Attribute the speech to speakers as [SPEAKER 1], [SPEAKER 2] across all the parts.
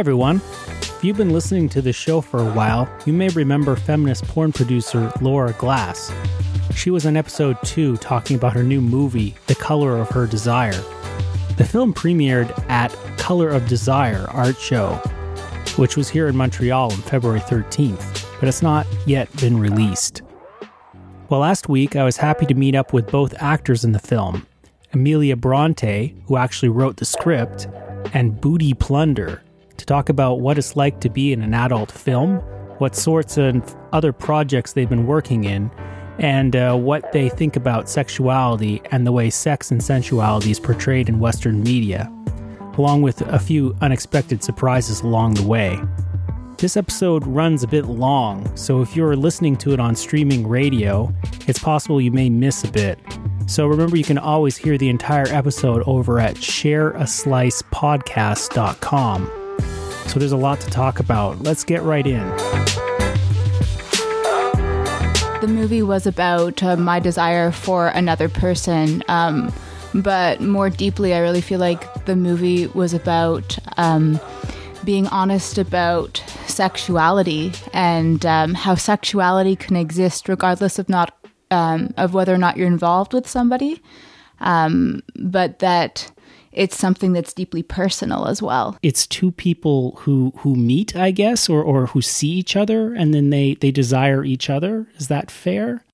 [SPEAKER 1] Everyone. If you've been listening to the show for a while, you may remember feminist porn producer Laura Glass. She was on episode 2 talking about her new movie, The Color of Her Desire. The film premiered at Color of Desire Art Show, which was here in Montreal on February 13th, but it's not yet been released. Well, last week I was happy to meet up with both actors in the film Emilia Bronte, who actually wrote the script, and Booty Plunder, to talk about what it's like to be in an adult film, what sorts of other projects they've been working in, and uh, what they think about sexuality and the way sex and sensuality is portrayed in Western media, along with a few unexpected surprises along the way. This episode runs a bit long, so if you're listening to it on streaming radio, it's possible you may miss a bit. So remember, you can always hear the entire episode over at shareaslicepodcast.com. So there's a lot to talk about. Let's get right in.
[SPEAKER 2] The movie was about uh, my desire for another person, um, but more deeply, I really feel like the movie was about um, being honest about sexuality and um, how sexuality can exist regardless of not um, of whether or not you're involved with somebody, um, but that it's something that's deeply personal as well.
[SPEAKER 1] It's two people who who meet, I guess, or or who see each other and then they they desire each other. Is that fair?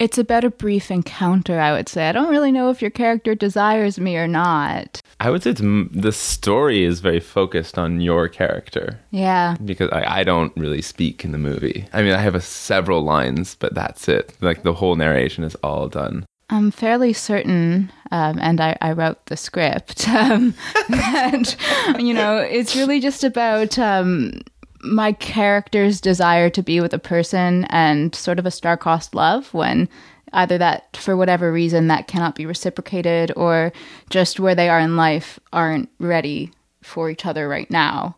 [SPEAKER 2] It's about a brief encounter, I would say. I don't really know if your character desires me or not.
[SPEAKER 3] I would say it's, the story is very focused on your character
[SPEAKER 2] Yeah.
[SPEAKER 3] because I, I don't really speak in the movie. I mean, I have a, several lines, but that's it. Like the whole narration is all done.
[SPEAKER 2] I'm fairly certain, um, and I, I wrote the script, um, that, you know, it's really just about um, my character's desire to be with a person and sort of a star-crossed love when either that, for whatever reason, that cannot be reciprocated or just where they are in life aren't ready for each other right now.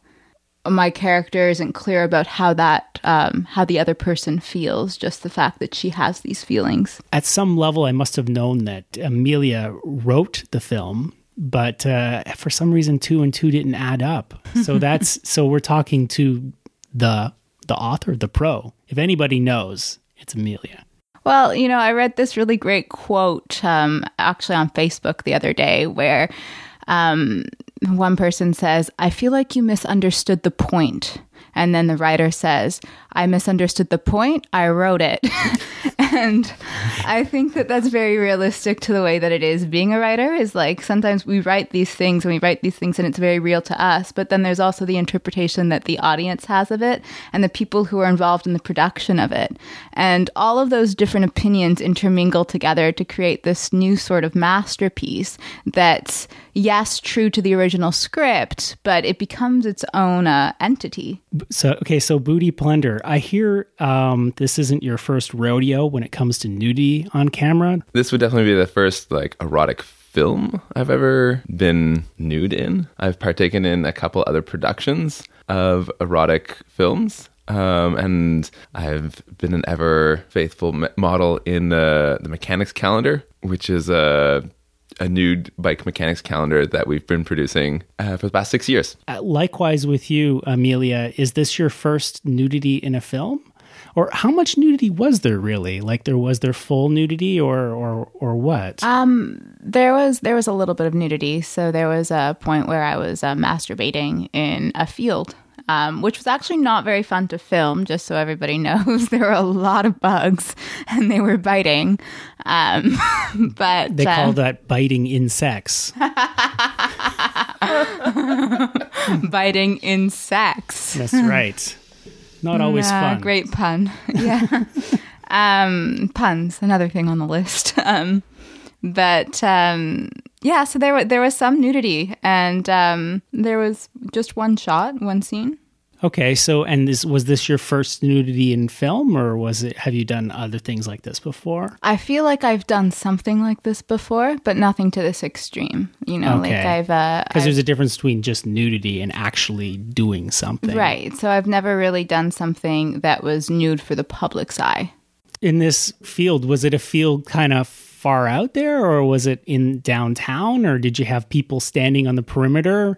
[SPEAKER 2] My character isn't clear about how that, um, how the other person feels, just the fact that she has these feelings.
[SPEAKER 1] At some level, I must have known that Emilia wrote the film, but uh, for some reason, two and two didn't add up. So that's so we're talking to the the author, the pro. If anybody knows, it's Emilia.
[SPEAKER 2] Well, you know, I read this really great quote um, actually on Facebook the other day where um, one person says, I feel like you misunderstood the point. And then the writer says, I misunderstood the point. I wrote it. and I think that that's very realistic to the way that it is. Being a writer is like sometimes we write these things and we write these things and it's very real to us. But then there's also the interpretation that the audience has of it and the people who are involved in the production of it. And all of those different opinions intermingle together to create this new sort of masterpiece that's, yes, true to the original script, but it becomes its own uh, entity.
[SPEAKER 1] So okay, so Booty Plunder. I hear um, this isn't your first rodeo when it comes to nudity on camera.
[SPEAKER 3] This would definitely be the first like erotic film I've ever been nude in. I've partaken in a couple other productions of erotic films. Um, and I've been an ever faithful model in uh, the Mechanics Calendar, which is a a nude bike mechanics calendar that we've been producing uh, for the past six years.
[SPEAKER 1] Uh, likewise with you, Emilia, is this your first nudity in a film? Or how much nudity was there really? Like there was there full nudity or or or what?
[SPEAKER 2] Um, there was there was a little bit of nudity. So there was a point where I was uh, masturbating in a field, um, which was actually not very fun to film. Just so everybody knows, there were a lot of bugs and they were biting. Um, but
[SPEAKER 1] they
[SPEAKER 2] uh,
[SPEAKER 1] call that biting insects.
[SPEAKER 2] biting insects.
[SPEAKER 1] That's right. Not always
[SPEAKER 2] Yeah,
[SPEAKER 1] fun.
[SPEAKER 2] Great pun. Yeah. um, puns, another thing on the list. Um, but um, yeah, so there there was some nudity, and um, there was just one shot, one scene.
[SPEAKER 1] Okay, so and this was this your first nudity in film, or was it? Have you done other things like this before?
[SPEAKER 2] I feel like I've done something like this before, but nothing to this extreme. You know, like I've uh,
[SPEAKER 1] Because
[SPEAKER 2] I've-
[SPEAKER 1] there's a difference between just nudity and actually doing something.
[SPEAKER 2] right. So I've never really done something that was nude for the public's eye.
[SPEAKER 1] In this field, was it a field kind of far out there, or was it in downtown, or did you have people standing on the perimeter?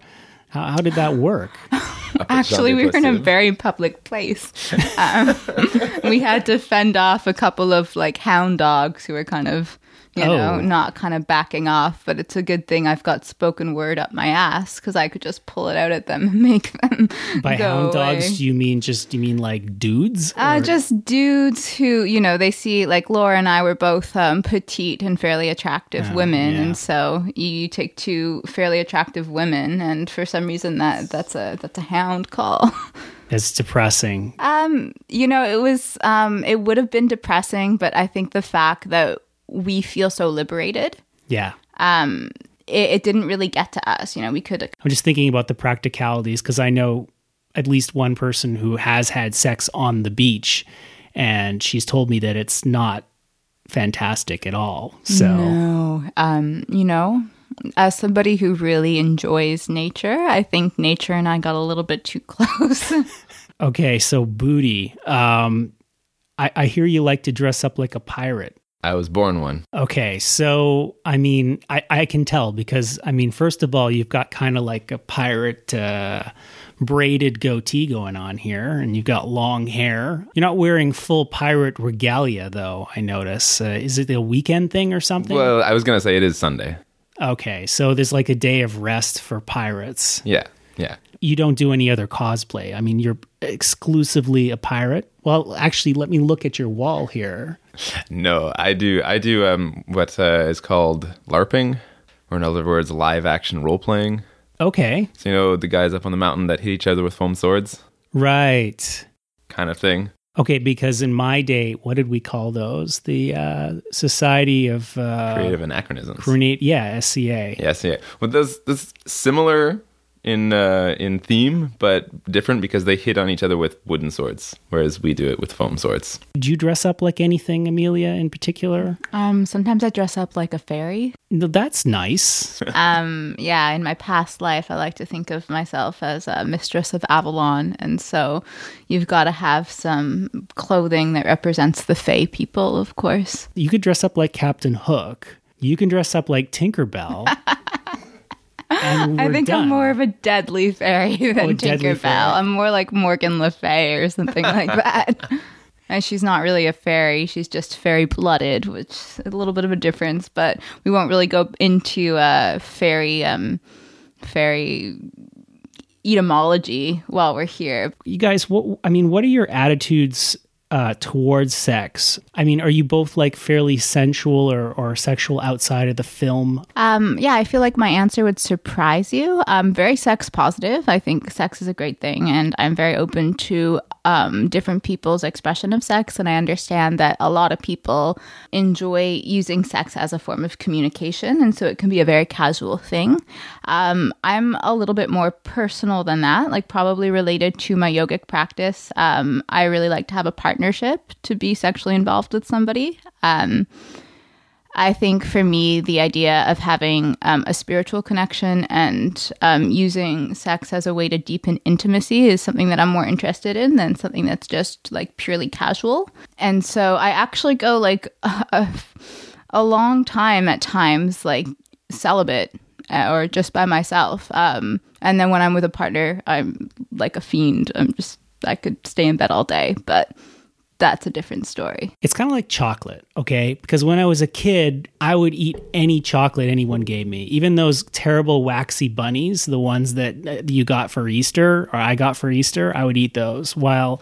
[SPEAKER 1] How, how did that work?
[SPEAKER 2] Actually, we were in a very public place. Um, we had to fend off a couple of like hound dogs who were kind of, you
[SPEAKER 1] Oh.
[SPEAKER 2] know, not kind of backing off. But it's a good thing I've got spoken word up my ass because I could just pull it out at them and make them
[SPEAKER 1] By
[SPEAKER 2] go
[SPEAKER 1] hound
[SPEAKER 2] away.
[SPEAKER 1] dogs, do you mean just you mean like dudes?
[SPEAKER 2] Uh, just dudes who, you know, they see like Laura and I were both um, petite and fairly attractive
[SPEAKER 1] Oh,
[SPEAKER 2] women,
[SPEAKER 1] yeah.
[SPEAKER 2] and so you take two fairly attractive women, and for some reason that that's a that's a hound call.
[SPEAKER 1] it's depressing.
[SPEAKER 2] Um, you know, it was um, it would have been depressing, but I think the fact that we feel so liberated,
[SPEAKER 1] Yeah.
[SPEAKER 2] um, it, it didn't really get to us. You know, we could
[SPEAKER 1] I'm just thinking about the practicalities because I know at least one person who has had sex on the beach, and she's told me that it's not fantastic at all. So
[SPEAKER 2] No, um, you know, as somebody who really enjoys nature, I think nature and I got a little bit too close.
[SPEAKER 1] okay, so booty. Um, I, I hear you like to dress up like a pirate.
[SPEAKER 3] I was born one.
[SPEAKER 1] Okay, so I mean, I, I can tell because I mean, first of all, you've got kind of like a pirate uh, braided goatee going on here, and you've got long hair. You're not wearing full pirate regalia, though. I notice. Uh, is it a weekend thing or something?
[SPEAKER 3] Well, I was gonna say it is Sunday.
[SPEAKER 1] okay, so there's like a day of rest for pirates.
[SPEAKER 3] Yeah, yeah.
[SPEAKER 1] You don't do any other cosplay. I mean, you're exclusively a pirate. Well, actually, let me look at your wall here.
[SPEAKER 3] No, I do. I do um, what uh, is called LARPing, or in other words, live action role playing.
[SPEAKER 1] Okay,
[SPEAKER 3] So you know the guys up on the mountain that hit each other with foam swords,
[SPEAKER 1] right.
[SPEAKER 3] kind of thing.
[SPEAKER 1] Okay, because in my day, what did we call those? The uh, Society of uh,
[SPEAKER 3] Creative anachronisms.
[SPEAKER 1] Create, yeah, SCA.
[SPEAKER 3] Yeah. Well, this this similar in uh, in theme, but different because they hit on each other with wooden swords, whereas we do it with foam swords.
[SPEAKER 1] Do you dress up like anything, Emilia, in particular?
[SPEAKER 2] um, sometimes I dress up like a fairy.
[SPEAKER 1] No, That's nice.
[SPEAKER 2] Um, yeah, in my past life, I like to think of myself as a mistress of Avalon, and so you've got to have some clothing that represents the Fey people, of course.
[SPEAKER 1] you could dress up like Captain Hook. You can dress up like Tinkerbell.
[SPEAKER 2] I think
[SPEAKER 1] done.
[SPEAKER 2] I'm more of a deadly fairy than
[SPEAKER 1] Oh,
[SPEAKER 2] Tinkerbell. I'm more like Morgan Le Fay or something like that. And she's not really a fairy; she's just fairy blooded, which is a little bit of a difference. But we won't really go into uh, fairy, um, fairy etymology while we're here.
[SPEAKER 1] you guys what i mean what are your attitudes uh, towards sex i mean are you both like fairly sensual or, or sexual outside of the film
[SPEAKER 2] Um, yeah, I feel like my answer would surprise you. I'm very sex positive. I think sex is a great thing, and I'm very open to um, different people's expression of sex. And I understand that a lot of people enjoy using sex as a form of communication, and so it can be a very casual thing. Um, I'm a little bit more personal than that, like probably related to my yogic practice. Um, I really like to have a partnership to be sexually involved with somebody. Um, I think for me, the idea of having um, a spiritual connection and um, using sex as a way to deepen intimacy is something that I'm more interested in than something that's just like purely casual. And so I actually go like a, a long time at times, like celibate uh, or just by myself. Um, and then when I'm with a partner, I'm like a fiend. I'm just, I could stay in bed all day, but that's a different story.
[SPEAKER 1] it's kind of like chocolate okay? Because when i was a kid i would eat any chocolate anyone gave me. Even those terrible waxy bunnies the ones that uh, you got for easter or i got for easter i would eat those. While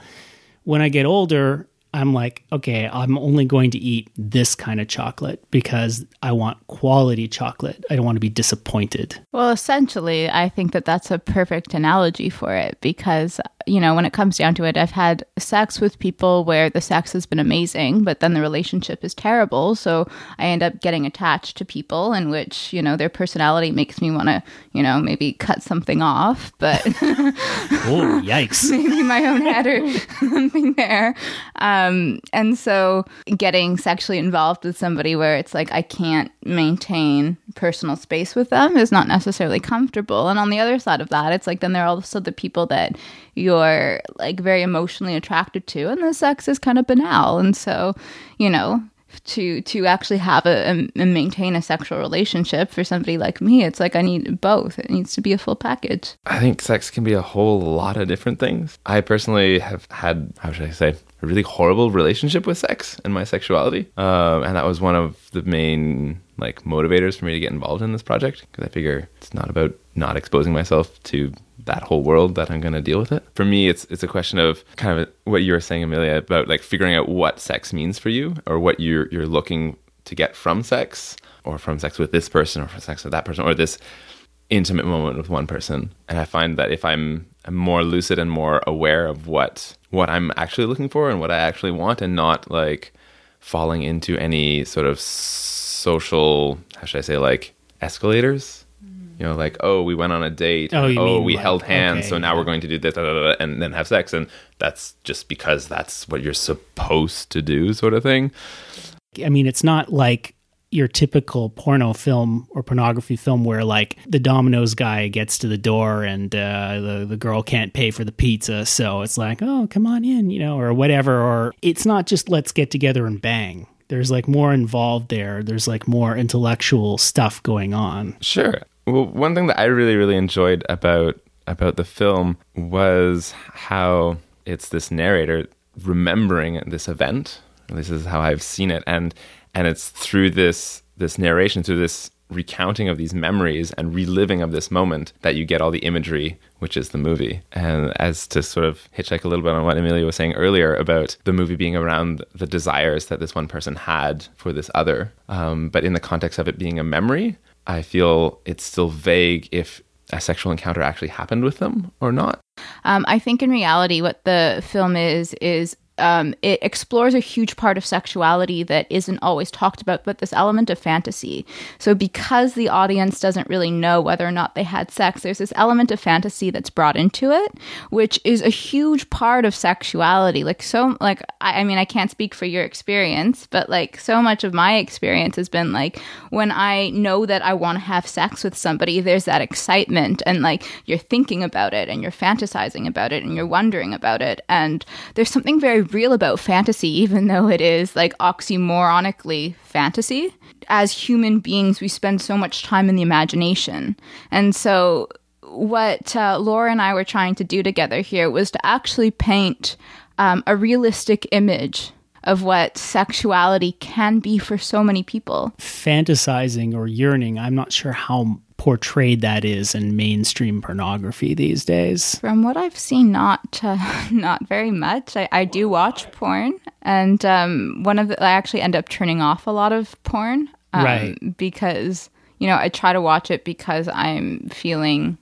[SPEAKER 1] when i get older i'm like okay i'm only going to eat this kind of chocolate because i want quality chocolate. I don't want to be disappointed.
[SPEAKER 2] Well, essentially, I think that that's a perfect analogy for it because, you know, when it comes down to it, I've had sex with people where the sex has been amazing, but then the relationship is terrible. So I end up getting attached to people in which, you know, their personality makes me want to, you know, maybe cut something off, but
[SPEAKER 1] oh yikes
[SPEAKER 2] maybe my own head or something there. Um, and so getting sexually involved with somebody where it's like I can't maintain personal space with them is not necessarily comfortable. And on the other side of that, it's like then they're also the people that you're like very emotionally attracted to, and the sex is kind of banal. And so, you know, to to actually have a, and maintain a sexual relationship for somebody like me it's like i need both it needs to be a full package
[SPEAKER 3] I think sex can be a whole lot of different things. I personally have had, how should I say, a really horrible relationship with sex and my sexuality. Um, and that was one of the main like motivators for me to get involved in this project because I figure it's not about not exposing myself to that whole world that I'm going to deal with it. For me, it's it's a question of kind of what you were saying, Emilia, about like figuring out what sex means for you or what you're you're looking to get from sex or from sex with this person or from sex with that person or this intimate moment with one person. And I find that if I'm more lucid and more aware of what what I'm actually looking for and what I actually want and not like falling into any sort of social how should I say like escalators. Mm-hmm. You know, like oh, we went on a date.
[SPEAKER 1] Oh, oh mean
[SPEAKER 3] we
[SPEAKER 1] like-
[SPEAKER 3] held hands,
[SPEAKER 1] okay,
[SPEAKER 3] so now
[SPEAKER 1] yeah.
[SPEAKER 3] we're going to do this, da, da, da, da, and then have sex, and that's just because that's what you're supposed to do, sort of thing.
[SPEAKER 1] I mean, it's not like your typical porno film or pornography film where like the Domino's guy gets to the door and uh, the the girl can't pay for the pizza, so it's like, oh, come on in, you know, or whatever. Or it's not just let's get together and bang. There's like more involved there. There's like more intellectual stuff going on.
[SPEAKER 3] Sure. Well, one thing that I really, really enjoyed about about the film was how it's this narrator remembering this event. This is how I've seen it, and and it's through this this narration, through this recounting of these memories and reliving of this moment that you get all the imagery, which is the movie. And as to sort of hitchhike a little bit on what Emilia was saying earlier about the movie being around the desires that this one person had for this other, um, but in the context of it being a memory, I feel it's still vague if a sexual encounter actually happened with them or not.
[SPEAKER 2] Um, I think in reality, what the film is is um, it explores a huge part of sexuality that isn't always talked about, but this element of fantasy. So, because the audience doesn't really know whether or not they had sex, there's this element of fantasy that's brought into it, which is a huge part of sexuality. Like, so, like, I, I mean, I can't speak for your experience, but like, so much of my experience has been like when I know that I want to have sex with somebody, there's that excitement, and like, you're thinking about it and you're fantasizing about it and you're wondering about it. And there's something very real about fantasy, even though it is like oxymoronically fantasy. As human beings, we spend so much time in the imagination. And so, what uh, Laura and I were trying to do together here was to actually paint um, a realistic image of what sexuality can be for so many people.
[SPEAKER 1] Fantasizing or yearning, I'm not sure how portrayed that is in mainstream pornography these days.
[SPEAKER 2] From what I've seen, not uh, not very much. I, I do watch porn, and um, one of the I actually end up turning off a lot of porn, um,
[SPEAKER 1] Right.
[SPEAKER 2] Because you know I try to watch it because I'm feeling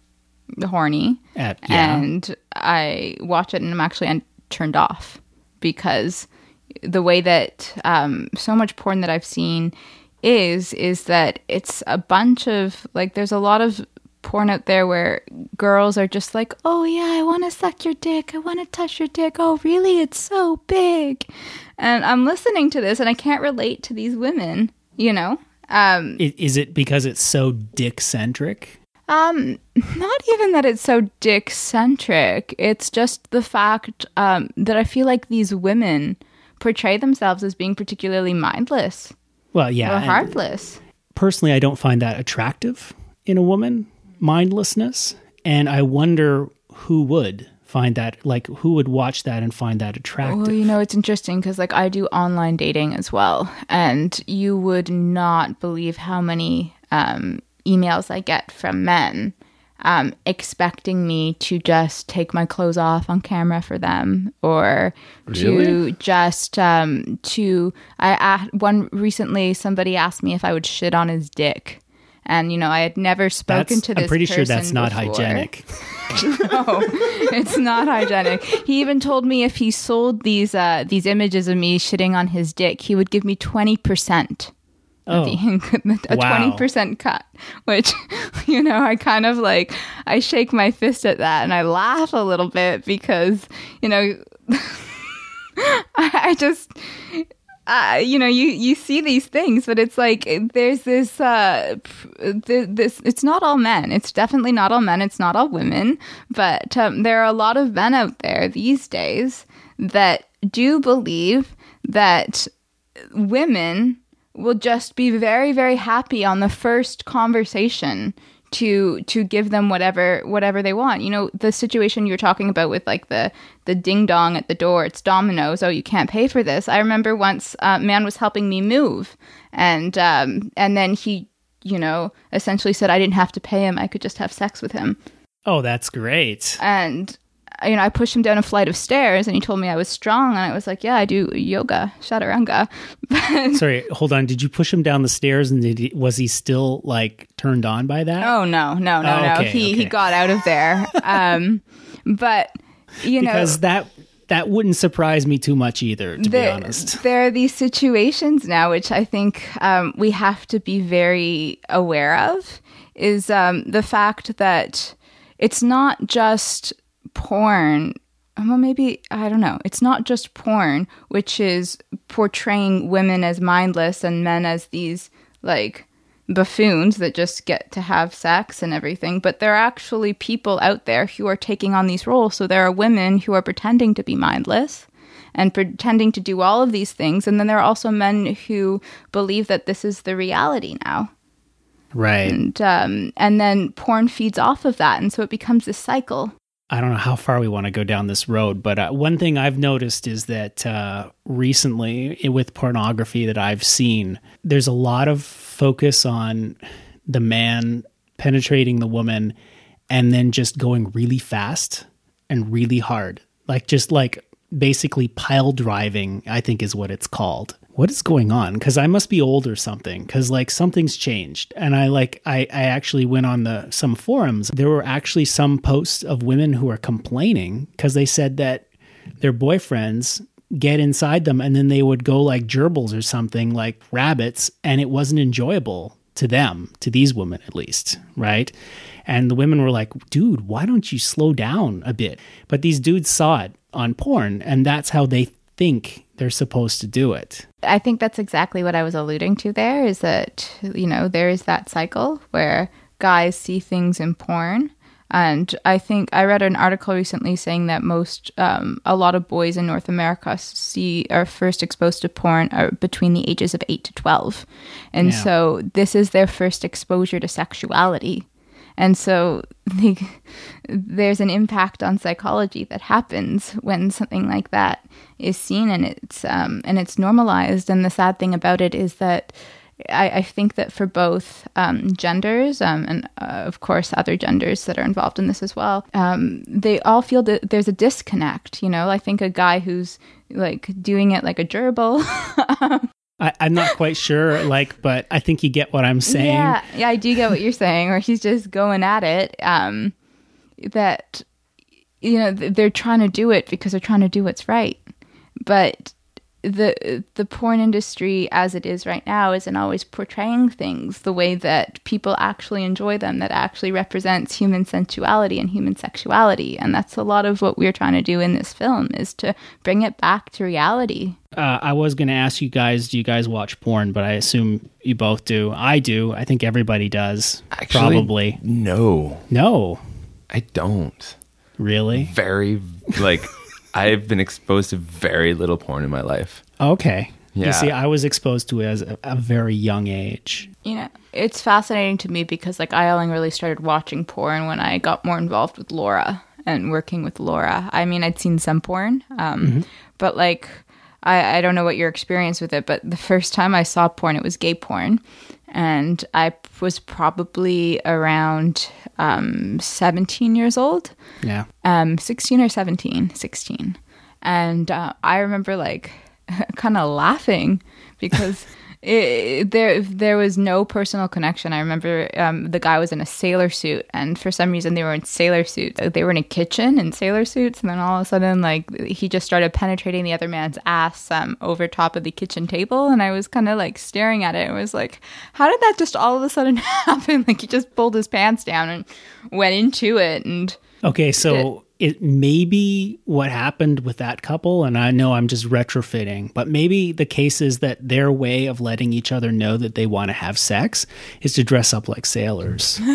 [SPEAKER 2] horny,
[SPEAKER 1] At, yeah.
[SPEAKER 2] and I watch it and I'm actually un- turned off because the way that um, so much porn that I've seen is is that it's a bunch of like there's a lot of porn out there where girls are just like oh yeah I want to suck your dick. I want to touch your dick. Oh really? It's so big. And I'm listening to this and I can't relate to these women you know? Um
[SPEAKER 1] Is it because it's so dick centric?
[SPEAKER 2] um, not even that it's so dick centric. It's just the fact um, that I feel like these women portray themselves as being particularly mindless
[SPEAKER 1] Well, yeah.
[SPEAKER 2] or heartless.
[SPEAKER 1] personally, I don't find that attractive in a woman, mindlessness. And I wonder who would find that, like, who would watch that and find that attractive.
[SPEAKER 2] Well, you know, it's interesting because, like, I do online dating as well, and you would not believe how many um, emails I get from men um, expecting me to just take my clothes off on camera for them, or to
[SPEAKER 3] Really?
[SPEAKER 2] just um, to. I, I one recently somebody asked me if I would shit on his dick. And you know, I had never spoken
[SPEAKER 1] That's,
[SPEAKER 2] to this.
[SPEAKER 1] I'm pretty sure that's not
[SPEAKER 2] before.
[SPEAKER 1] hygienic.
[SPEAKER 2] No, it's not hygienic. He even told me if he sold these uh, these images of me shitting on his dick, he would give me twenty percent.
[SPEAKER 1] Oh,
[SPEAKER 2] a
[SPEAKER 1] Wow.
[SPEAKER 2] twenty percent cut, which you know I kind of like. I shake my fist at that and I laugh a little bit because you know I, I just uh, you know you you see these things but it's like there's this uh th- this it's not all men it's definitely not all men it's not all women but um, there are a lot of men out there these days that do believe that women will just be very very happy on the first conversation to to give them whatever whatever they want. You know, the situation you're talking about with like the the ding dong at the door, it's Domino's. Oh, you can't pay for this. I remember once a man was helping me move, and um, and then he, you know, essentially said I didn't have to pay him. I could just have sex with him.
[SPEAKER 1] Oh, that's great.
[SPEAKER 2] And you know, I pushed him down a flight of stairs and he told me I was strong. And I was like, yeah, I do yoga, chaturanga.
[SPEAKER 1] Sorry, hold on. Did you push him down the stairs and did he, was he still like turned on by that?
[SPEAKER 2] Oh, no, no, no,
[SPEAKER 1] Oh,
[SPEAKER 2] no. he,
[SPEAKER 1] okay.
[SPEAKER 2] he got out of there. Um, but, you know,
[SPEAKER 1] because that that wouldn't surprise me too much either, to be honest.
[SPEAKER 2] there are these situations now which I think um, we have to be very aware of is um, the fact that it's not just porn. Well, maybe, I don't know. It's not just porn, which is portraying women as mindless and men as these, like, buffoons that just get to have sex and everything, but there are actually people out there who are taking on these roles. So there are women who are pretending to be mindless and pretending to do all of these things. And then there are also men who believe that this is the reality now.
[SPEAKER 1] Right.
[SPEAKER 2] And, um, and then porn feeds off of that. And so it becomes this cycle.
[SPEAKER 1] I don't know how far we want to go down this road, but uh, one thing I've noticed is that uh, recently with pornography that I've seen, there's a lot of focus on the man penetrating the woman and then just going really fast and really hard. Like, just like basically pile driving, I think is what it's called. What is going on? Because I must be old or something. Because like something's changed, and I like I I actually went on the some forums. There were actually some posts of women who are complaining because they said that their boyfriends get inside them and then they would go like gerbils or something like rabbits, and it wasn't enjoyable to them, to these women at least, right? And the women were like, dude, why don't you slow down a bit? But these dudes saw it on porn, and that's how they think they're supposed to do it.
[SPEAKER 2] I think that's exactly what I was alluding to there is that, you know, there is that cycle where guys see things in porn. And I think I read an article recently saying that most, um, a lot of boys in North America see are first exposed to porn are between the ages of 8 to 12. And
[SPEAKER 1] Yeah.
[SPEAKER 2] so this is their first exposure to sexuality. And so the, there's an impact on psychology that happens when something like that is seen and it's um, and it's normalized. And the sad thing about it is that I, I think that for both um, genders um, and uh, of course other genders that are involved in this as well, um, they all feel that there's a disconnect. You know, I think a guy who's like doing it like a gerbil
[SPEAKER 1] I, I'm not quite sure, like, but I think you get what I'm saying.
[SPEAKER 2] Yeah, yeah, I do get what you're saying. Or he's just going at it. Um, that you know th- they're trying to do it because they're trying to do what's right, but the the porn industry as it is right now isn't always portraying things the way that people actually enjoy them that actually represents human sensuality and human sexuality and that's a lot of what we're trying to do in this film is to bring it back to reality
[SPEAKER 1] Uh, I was going to ask you guys, do you guys watch porn? But I assume you both do. I do. I think everybody does.
[SPEAKER 3] Actually,
[SPEAKER 1] Probably.
[SPEAKER 3] No,
[SPEAKER 1] No.
[SPEAKER 3] I don't.
[SPEAKER 1] Really?
[SPEAKER 3] Very like I've been exposed to very little porn in my life.
[SPEAKER 1] Okay.
[SPEAKER 3] Yeah.
[SPEAKER 1] You see, I was exposed to it as a, a very young age.
[SPEAKER 2] you know it's fascinating to me because like i only really started watching porn when i got more involved with laura and working with laura i mean i'd seen some porn um, but like I, I don't know what your experience with it but the first time i saw porn it was gay porn and i was probably around um, 17 years old
[SPEAKER 1] Yeah.
[SPEAKER 2] um 16 or 17 16 and uh, i remember like kind of laughing because it, there there was no personal connection. I remember um, the guy was in a sailor suit and for some reason they were in sailor suits. They were in a kitchen in sailor suits and then all of a sudden like he just started penetrating the other man's ass um, over top of the kitchen table and i was kind of like staring at it. And was like how did that just all of a sudden happen? Like he just pulled his pants down and went into it and
[SPEAKER 1] Okay, so it may be what happened with that couple, and I know I'm just retrofitting, but maybe the case is that their way of letting each other know that they want to have sex is to dress up like sailors.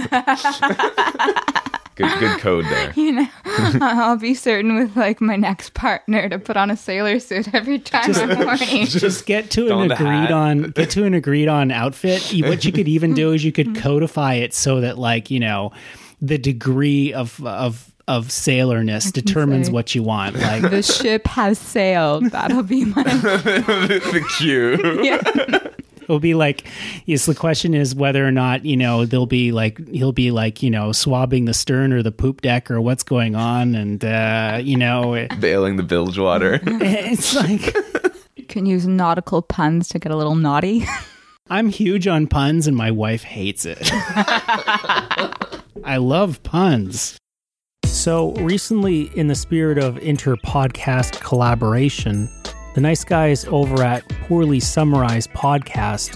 [SPEAKER 3] Good, good code there.
[SPEAKER 2] You know, I'll be certain with like my next partner to put on a sailor suit every time I'm horny.
[SPEAKER 1] Just get to an agreed on get to an agreed on outfit. What you could even do is you could codify it so that like, you know, the degree of of of sailorness determines
[SPEAKER 2] say-
[SPEAKER 1] what you want. Like
[SPEAKER 2] the ship has sailed. That'll be my
[SPEAKER 3] the cue.
[SPEAKER 2] yeah.
[SPEAKER 1] it'll be like yes, the question is whether or not, you know, they'll be like he'll be like, you know, swabbing the stern or the poop deck or what's going on and uh, you know, it-
[SPEAKER 3] Bailing the bilge water.
[SPEAKER 1] it's like
[SPEAKER 2] You can use nautical puns to get a little naughty.
[SPEAKER 1] I'm huge on puns and my wife hates it. I love puns. So, recently, in the spirit of inter podcast collaboration, the nice guys over at Poorly Summarized Podcast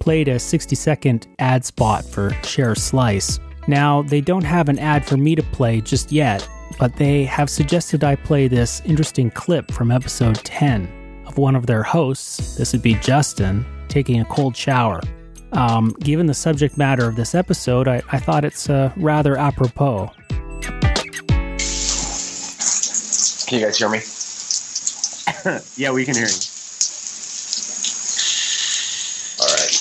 [SPEAKER 1] played a 60 second ad spot for Share Slice. Now, they don't have an ad for me to play just yet, but they have suggested I play this interesting clip from episode 10 of one of their hosts, this would be Justin, taking a cold shower. Um, given the subject matter of this episode, I, I thought it's uh, rather apropos.
[SPEAKER 4] Can you guys hear me?
[SPEAKER 5] Yeah, we can hear you.
[SPEAKER 4] All right.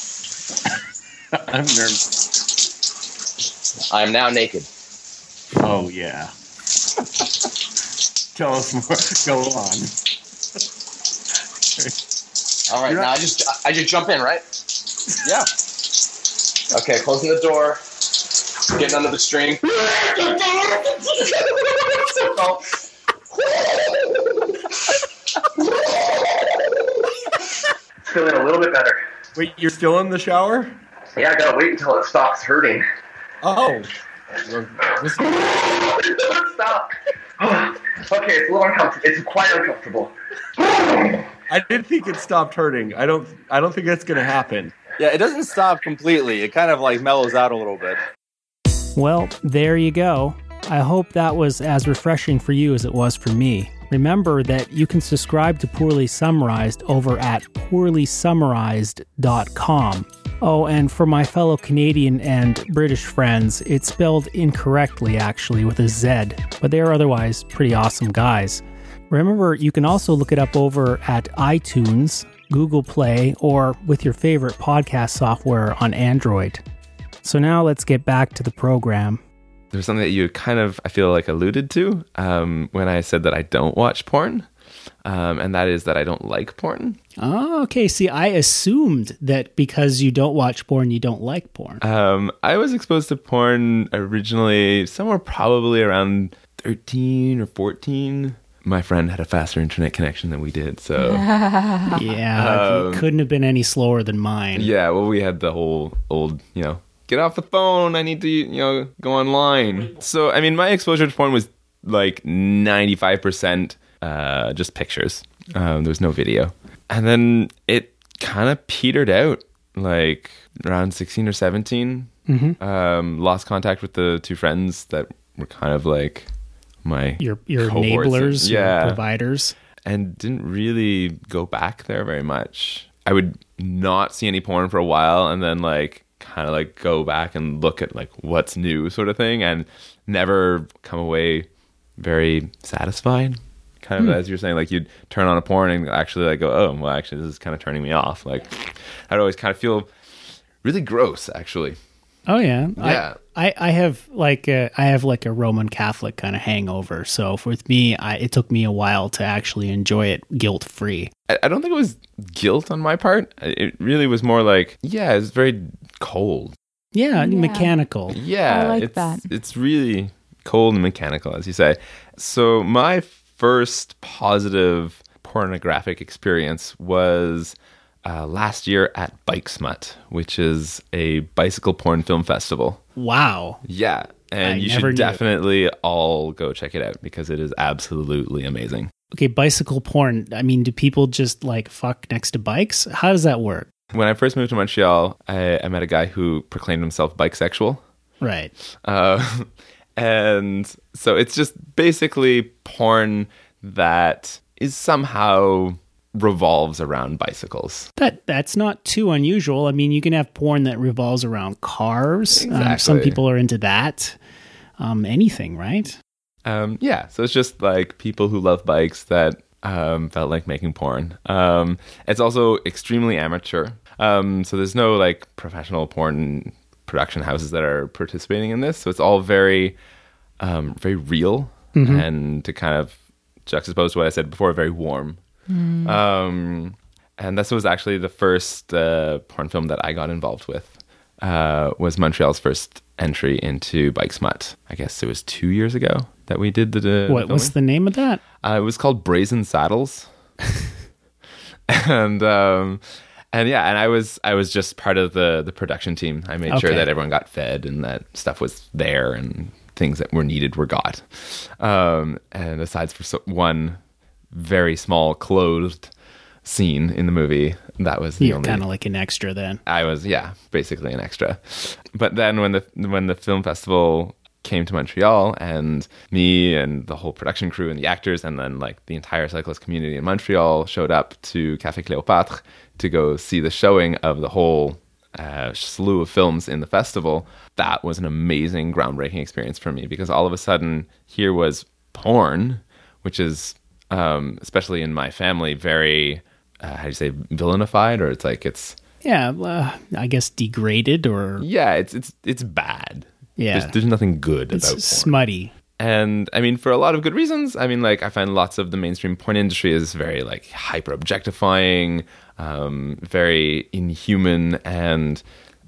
[SPEAKER 5] I'm nervous.
[SPEAKER 4] I am now naked.
[SPEAKER 5] Oh yeah. Tell us more. Go on.
[SPEAKER 4] All right,
[SPEAKER 5] You're
[SPEAKER 4] now
[SPEAKER 5] up.
[SPEAKER 4] I just I just jump in, right? Yeah. Okay, closing the door. Getting under the string. Feeling a little bit better.
[SPEAKER 5] Wait, you're still in the shower?
[SPEAKER 4] Yeah, I gotta wait until it stops hurting.
[SPEAKER 5] Oh.
[SPEAKER 4] Stop. okay, it's a little uncomfortable. It's quite uncomfortable.
[SPEAKER 5] I did think it stopped hurting. I don't. I don't think that's gonna happen.
[SPEAKER 6] Yeah, it doesn't stop completely. It kind of like mellows out a little bit.
[SPEAKER 1] Well, there you go. I hope that was as refreshing for you as it was for me. Remember that you can subscribe to Poorly Summarized over at poorlysummarized.com. Oh, and for my fellow Canadian and British friends, it's spelled incorrectly actually with a Z, but they are otherwise pretty awesome guys. Remember, you can also look it up over at iTunes, Google Play, or with your favorite podcast software on Android. So now let's get back to the program.
[SPEAKER 3] There's something that you kind of, I feel like, alluded to um, when I said that I don't watch porn, um, and that is that I don't like porn.
[SPEAKER 1] Oh, okay. See, I assumed that because you don't watch porn, you don't like porn.
[SPEAKER 3] Um, I was exposed to porn originally somewhere probably around 13 or 14. My friend had a faster internet connection than we did, so
[SPEAKER 1] yeah,
[SPEAKER 3] Um,
[SPEAKER 1] it couldn't have been any slower than mine.
[SPEAKER 3] yeah. Well, we had the whole old, you know, get off the phone. I need to, you know, go online. So, I mean, my exposure to porn was like 95% uh, just pictures. Um, there was no video, and then it kind of petered out like around 16 or 17 um, lost contact with the two friends that were kind of like my
[SPEAKER 1] Your your enablers,
[SPEAKER 3] yeah.
[SPEAKER 1] your providers.
[SPEAKER 3] and didn't really go back there very much. I would not see any porn for a while and then like kind of like go back and look at like what's new sort of thing and never come away very satisfied kind of hmm. as you're saying. Like you'd turn on a porn and actually like go oh well actually this is kind of turning me off. Like i'd always kind of feel really gross actually
[SPEAKER 1] Oh yeah,
[SPEAKER 3] Yeah.
[SPEAKER 1] I, I, I have like a, I have like a Roman Catholic kind of hangover. So with me, I, it took me a while to actually enjoy it guilt free.
[SPEAKER 3] I, I don't think it was guilt on my part. It really was more like, yeah, it's very cold.
[SPEAKER 1] Yeah,
[SPEAKER 2] Yeah.
[SPEAKER 1] mechanical.
[SPEAKER 3] Yeah,
[SPEAKER 2] I like
[SPEAKER 3] it's,
[SPEAKER 2] that.
[SPEAKER 3] It's really cold and mechanical, as you say. So my first positive pornographic experience was uh, last year at Bike Smut, which is a bicycle porn film festival.
[SPEAKER 1] Wow.
[SPEAKER 3] Yeah, and
[SPEAKER 1] I
[SPEAKER 3] you should definitely all go check it out because it is absolutely amazing.
[SPEAKER 1] Okay, bicycle porn. I mean, do people just like fuck next to bikes? How does that work?
[SPEAKER 3] When I first moved to Montreal, I, I met a guy who proclaimed himself bisexual.
[SPEAKER 1] Right.
[SPEAKER 3] Uh, and so it's just basically porn that is somehow revolves around bicycles.
[SPEAKER 1] That that's not too unusual. I mean, you can have porn that revolves around cars. Um, some people are into that. um, anything, right?
[SPEAKER 3] Um, yeah, so it's just like people who love bikes that um, felt like making porn. Um, it's also extremely amateur. Um, so there's no like professional porn production houses that are participating in this. So it's all very, um, very real and to kind of juxtapose what I said before, very warm. Um, and this was actually the first uh, porn film that I got involved with. Uh, was Montreal's first entry into Bike Smut. I guess it was two years ago that we did the. the
[SPEAKER 1] what was the name of that?
[SPEAKER 3] uh, it was called Brazen Saddles, and um, and yeah, and I was I was just part of the the production team. I made sure that everyone got fed and that stuff was there and things that were needed were got. Um, and aside for so, one very small clothed scene in the movie, that was the
[SPEAKER 1] You're
[SPEAKER 3] only
[SPEAKER 1] kind of like an extra then.
[SPEAKER 3] I was yeah, basically an extra. But then when the when the film festival came to Montreal and me and the whole production crew and the actors and then like the entire cyclist community in Montreal showed up to Café Cléopâtre to go see the showing of the whole uh, slew of films in the festival. That was an amazing, groundbreaking experience for me because all of a sudden here was porn, which is um, especially in my family very uh, how do you say villainified or it's like it's
[SPEAKER 1] Yeah, uh, I guess degraded or
[SPEAKER 3] yeah, it's it's it's bad.
[SPEAKER 1] Yeah.
[SPEAKER 3] there's, there's nothing good
[SPEAKER 1] it's
[SPEAKER 3] about porn.
[SPEAKER 1] smutty.
[SPEAKER 3] and I mean, for a lot of good reasons. I mean, like I find lots of the mainstream porn industry is very like hyper objectifying, um, very inhuman, and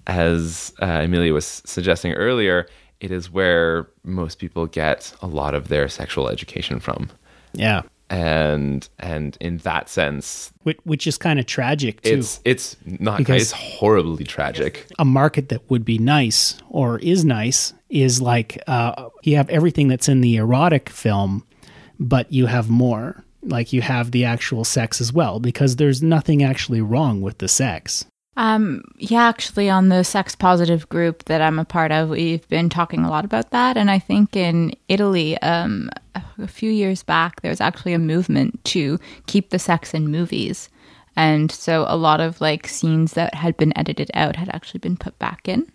[SPEAKER 3] as uh, Emilia was suggesting earlier, it is where most people get a lot of their sexual education from,
[SPEAKER 1] Yeah,
[SPEAKER 3] and and in that sense,
[SPEAKER 1] which, which is kind of tragic too.
[SPEAKER 3] it's it's not
[SPEAKER 1] Because-
[SPEAKER 3] it's horribly tragic.
[SPEAKER 1] a market that would be nice or is nice is like uh, you have everything that's in the erotic film, but you have more. Like you have the actual sex as well, because there's nothing actually wrong with the sex.
[SPEAKER 2] Um, yeah, actually, on the sex positive group that I'm a part of, we've been talking a lot about that. And I think in Italy, um, a few years back, there was actually a movement to keep the sex in movies. And so a lot of like scenes that had been edited out had actually been put back in.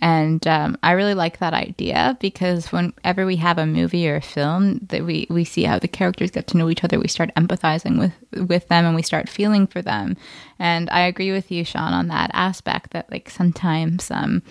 [SPEAKER 2] And um, I really like that idea because whenever we have a movie or a film that we, we see how the characters get to know each other, we start empathizing with with them and we start feeling for them. And I agree with you, Sean, on that aspect that like sometimes um,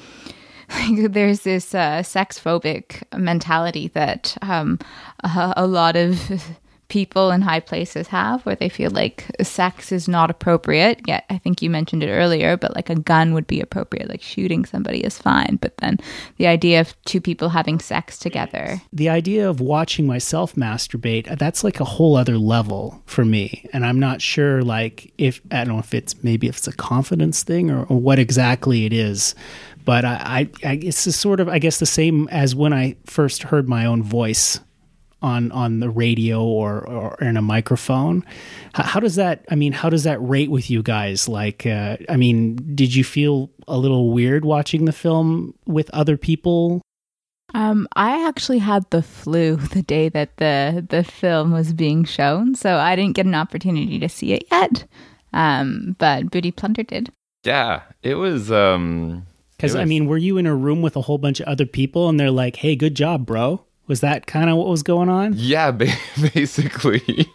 [SPEAKER 2] there's this uh, sex phobic mentality that um, a, a lot of people in high places have where they feel like sex is not appropriate yet i think you mentioned it earlier but like a gun would be appropriate like shooting somebody is fine but then the idea of two people having sex together
[SPEAKER 1] The idea of watching myself masturbate, that's like a whole other level for me. And I'm not sure, like, if I don't know if it's maybe if it's a confidence thing or, or what exactly it is. But I, I, I it's sort of, I guess, the same as when I first heard my own voice on on the radio or, or in a microphone. How, how does that? I mean, how does that rate with you guys? Like, uh, I mean, did you feel a little weird watching the film with other people?
[SPEAKER 2] um, i actually had the flu the day that the the film was being shown so i didn't get an opportunity to see it yet um, but booty plunder did
[SPEAKER 3] Yeah, it was. um
[SPEAKER 1] Because I mean, were you in a room with a whole bunch of other people, and they're like, "Hey, good job, bro"? Was that kind of what was going on?
[SPEAKER 3] Yeah, ba- basically.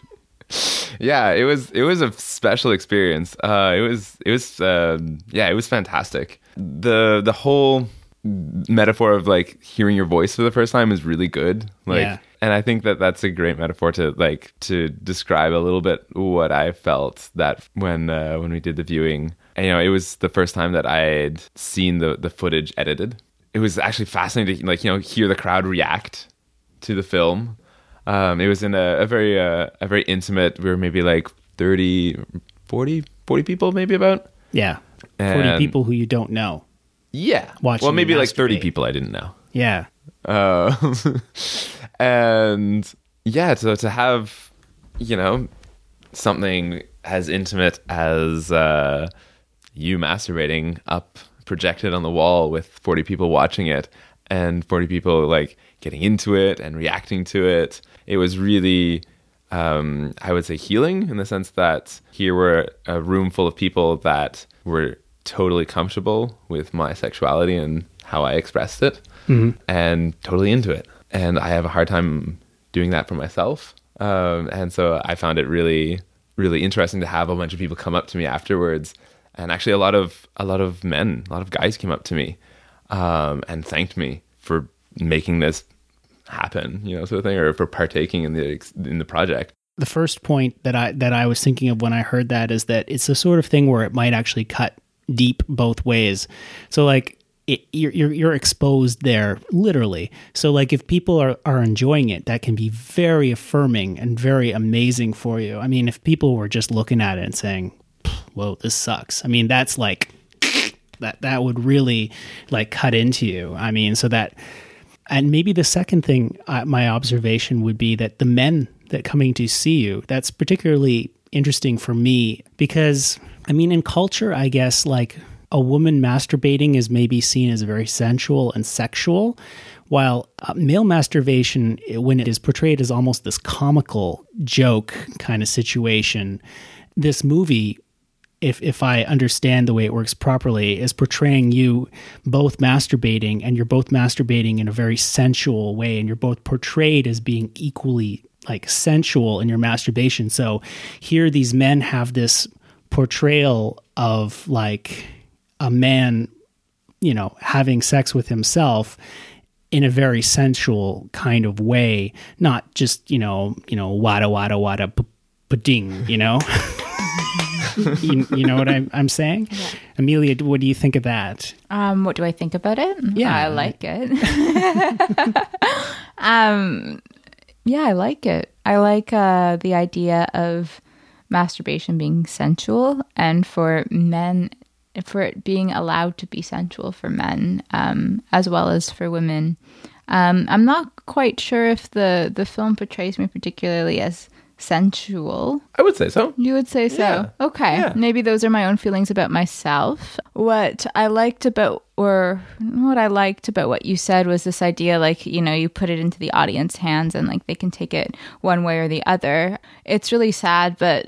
[SPEAKER 3] yeah, it was it was a special experience. Uh, it was it was um yeah, it was fantastic. The the whole metaphor of like hearing your voice for the first time is really good. Like
[SPEAKER 1] Yeah.
[SPEAKER 3] and I think that that's a great metaphor to like to describe a little bit what I felt that when uh, when we did the viewing. And, you know, it was the first time that I'd seen the the footage edited. It was actually fascinating to like you know hear the crowd react to the film. Um, it was in a, a very uh, a very intimate. We were maybe like 30, 40, 40 people, maybe about.
[SPEAKER 1] Yeah, forty people who you don't know.
[SPEAKER 3] Yeah.
[SPEAKER 1] Watching
[SPEAKER 3] well, maybe like thirty people I didn't know.
[SPEAKER 1] Yeah,
[SPEAKER 3] Uh, and yeah, so to have you know something as intimate as uh, you masturbating up projected on the wall with forty people watching it and forty people like getting into it and reacting to it, it was really. Um, I would say healing in the sense that here were a room full of people that were totally comfortable with my sexuality and how I expressed it and totally into it. And I have a hard time doing that for myself. Um, and so I found it really, really interesting to have a bunch of people come up to me afterwards. And actually, a lot of a lot of men, a lot of guys came up to me um, and thanked me for making this happen, you know, sort of thing, or for partaking in the in the project.
[SPEAKER 1] the first point that I that I was thinking of when I heard that is that it's the sort of thing where it might actually cut deep both ways. So like it, you're, you're you're exposed there literally. So like if people are are enjoying it, that can be very affirming and very amazing for you. I mean, if people were just looking at it and saying, "Whoa, this sucks," I mean, that's like that that would really like cut into you. I mean, so that and maybe the second thing, uh, my observation would be that the men that coming to see you, that's particularly interesting for me because, I mean, in culture, I guess like a woman masturbating is maybe seen as very sensual and sexual, while uh, male masturbation, when it is portrayed as almost this comical joke kind of situation, this movie if if I understand the way it works properly, is portraying you both masturbating and you're both masturbating in a very sensual way, and you're both portrayed as being equally like sensual in your masturbation. So here, these men have this portrayal of like a man, you know, having sex with himself in a very sensual kind of way, not just you know, you know, wada wada wada p- ding, you know. you, you know what I'm, I'm saying? Emilia, what do you think of that?
[SPEAKER 2] Um, what do I think about it?
[SPEAKER 1] Yeah.
[SPEAKER 2] I like it. um, yeah, I like it. I like uh, the idea of masturbation being sensual and for men, for it being allowed to be sensual for men um, as well as for women. Um, I'm not quite sure if the, the film portrays me particularly as sensual.
[SPEAKER 3] I would say so.
[SPEAKER 2] You would say so.
[SPEAKER 3] Yeah.
[SPEAKER 2] Okay.
[SPEAKER 3] Yeah.
[SPEAKER 2] Maybe those are my own feelings about myself. What I liked about, or what I liked about what you said was this idea like, you know, you put it into the audience hands and like they can take it one way or the other. It's really sad, but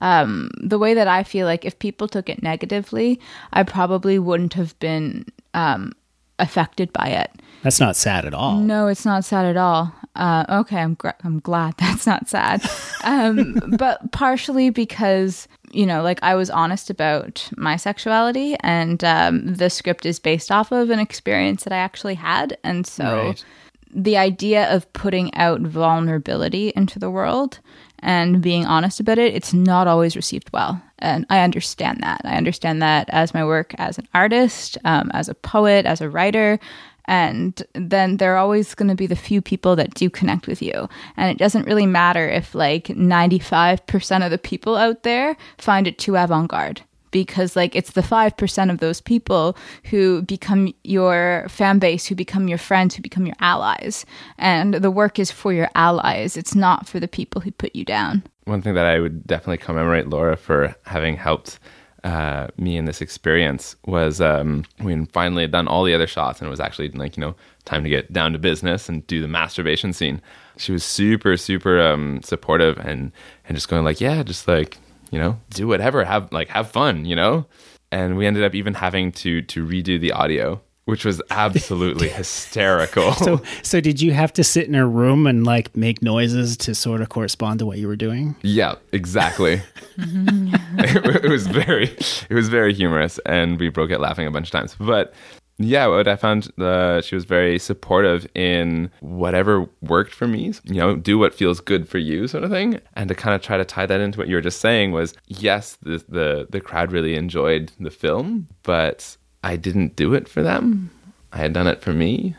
[SPEAKER 2] um, the way that I feel like if people took it negatively, I probably wouldn't have been um, affected by it.
[SPEAKER 1] That's not sad at all.
[SPEAKER 2] No, it's not sad at all. Uh, okay, I'm gr- I'm glad that's not sad, um, but partially because you know, like I was honest about my sexuality, and um, the script is based off of an experience that I actually had, and so
[SPEAKER 1] Right.
[SPEAKER 2] the idea of putting out vulnerability into the world and being honest about it, it's not always received well. And I understand that. I understand that as my work as an artist, um, as a poet, as a writer. And then there are always going to be the few people that do connect with you. And it doesn't really matter if like 95% of the people out there find it too avant garde because like it's the 5% of those people who become your fan base who become your friends who become your allies. And the work is for your allies. It's not for the people who put you down.
[SPEAKER 3] One thing that I would definitely commemorate Laura for having helped uh, me in this experience was um, we finally had done all the other shots and it was actually like, you know, time to get down to business and do the masturbation scene. She was super, super um, supportive and, and just going like, yeah, just like, you know, do whatever, have like, have fun, you know? And we ended up even having to, to redo the audio, which was absolutely hysterical.
[SPEAKER 1] So, so did you have to sit in a room and like make noises to sort of correspond to what you were doing?
[SPEAKER 3] Yeah, exactly. it, it was very, it was very humorous, and we broke it laughing a bunch of times. But yeah, what I found, uh, she was very supportive in whatever worked for me. You know, do what feels good for you, sort of thing. And to kind of try to tie that into what you were just saying was, yes, the the, the crowd really enjoyed the film, but I didn't do it for them. I had done it for me.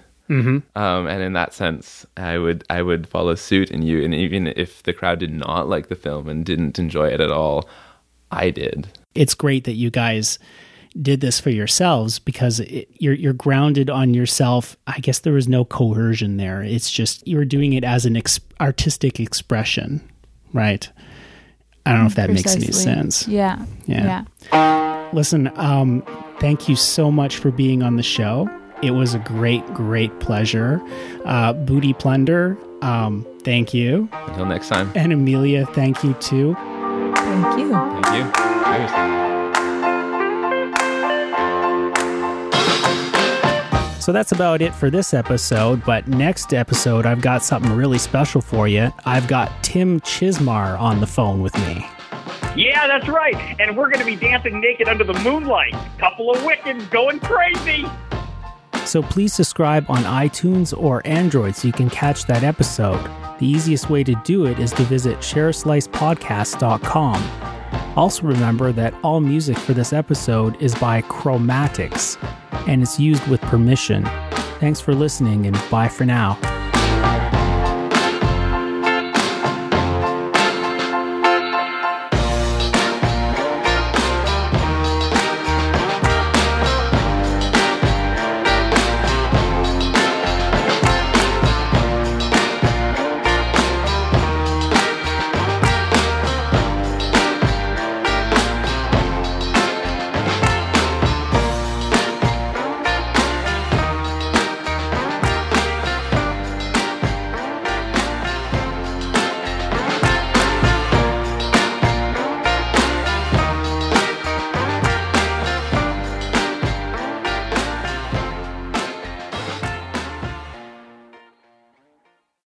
[SPEAKER 3] Um, and in that sense, I would I would follow suit in you. And even if the crowd did not like the film and didn't enjoy it at all, I did.
[SPEAKER 1] It's great that you guys did this for yourselves because it, you're you're grounded on yourself. I guess there was no coercion there. It's just you were doing it as an ex- artistic expression, right? I don't know if that makes any sense.
[SPEAKER 2] yeah
[SPEAKER 1] Yeah.
[SPEAKER 2] yeah
[SPEAKER 1] Listen, um, thank you so much for being on the show. It was a great, great pleasure. Uh, Booty Plunder, um, thank you.
[SPEAKER 3] Until next time.
[SPEAKER 1] And Emilia, thank you too.
[SPEAKER 2] thank you
[SPEAKER 3] Thank you. Cheers.
[SPEAKER 1] So that's about it for this episode. But next episode, I've got something really special for you. I've got Tim Chismar on the phone with me.
[SPEAKER 7] Yeah, that's right. And we're going to be dancing naked under the moonlight. Couple of Wiccans going crazy.
[SPEAKER 1] So please subscribe on iTunes or Android so you can catch that episode. The easiest way to do it is to visit shareaslicepodcast.com. Also, remember that all music for this episode is by Chromatics and it's used with permission. Thanks for listening and bye for now.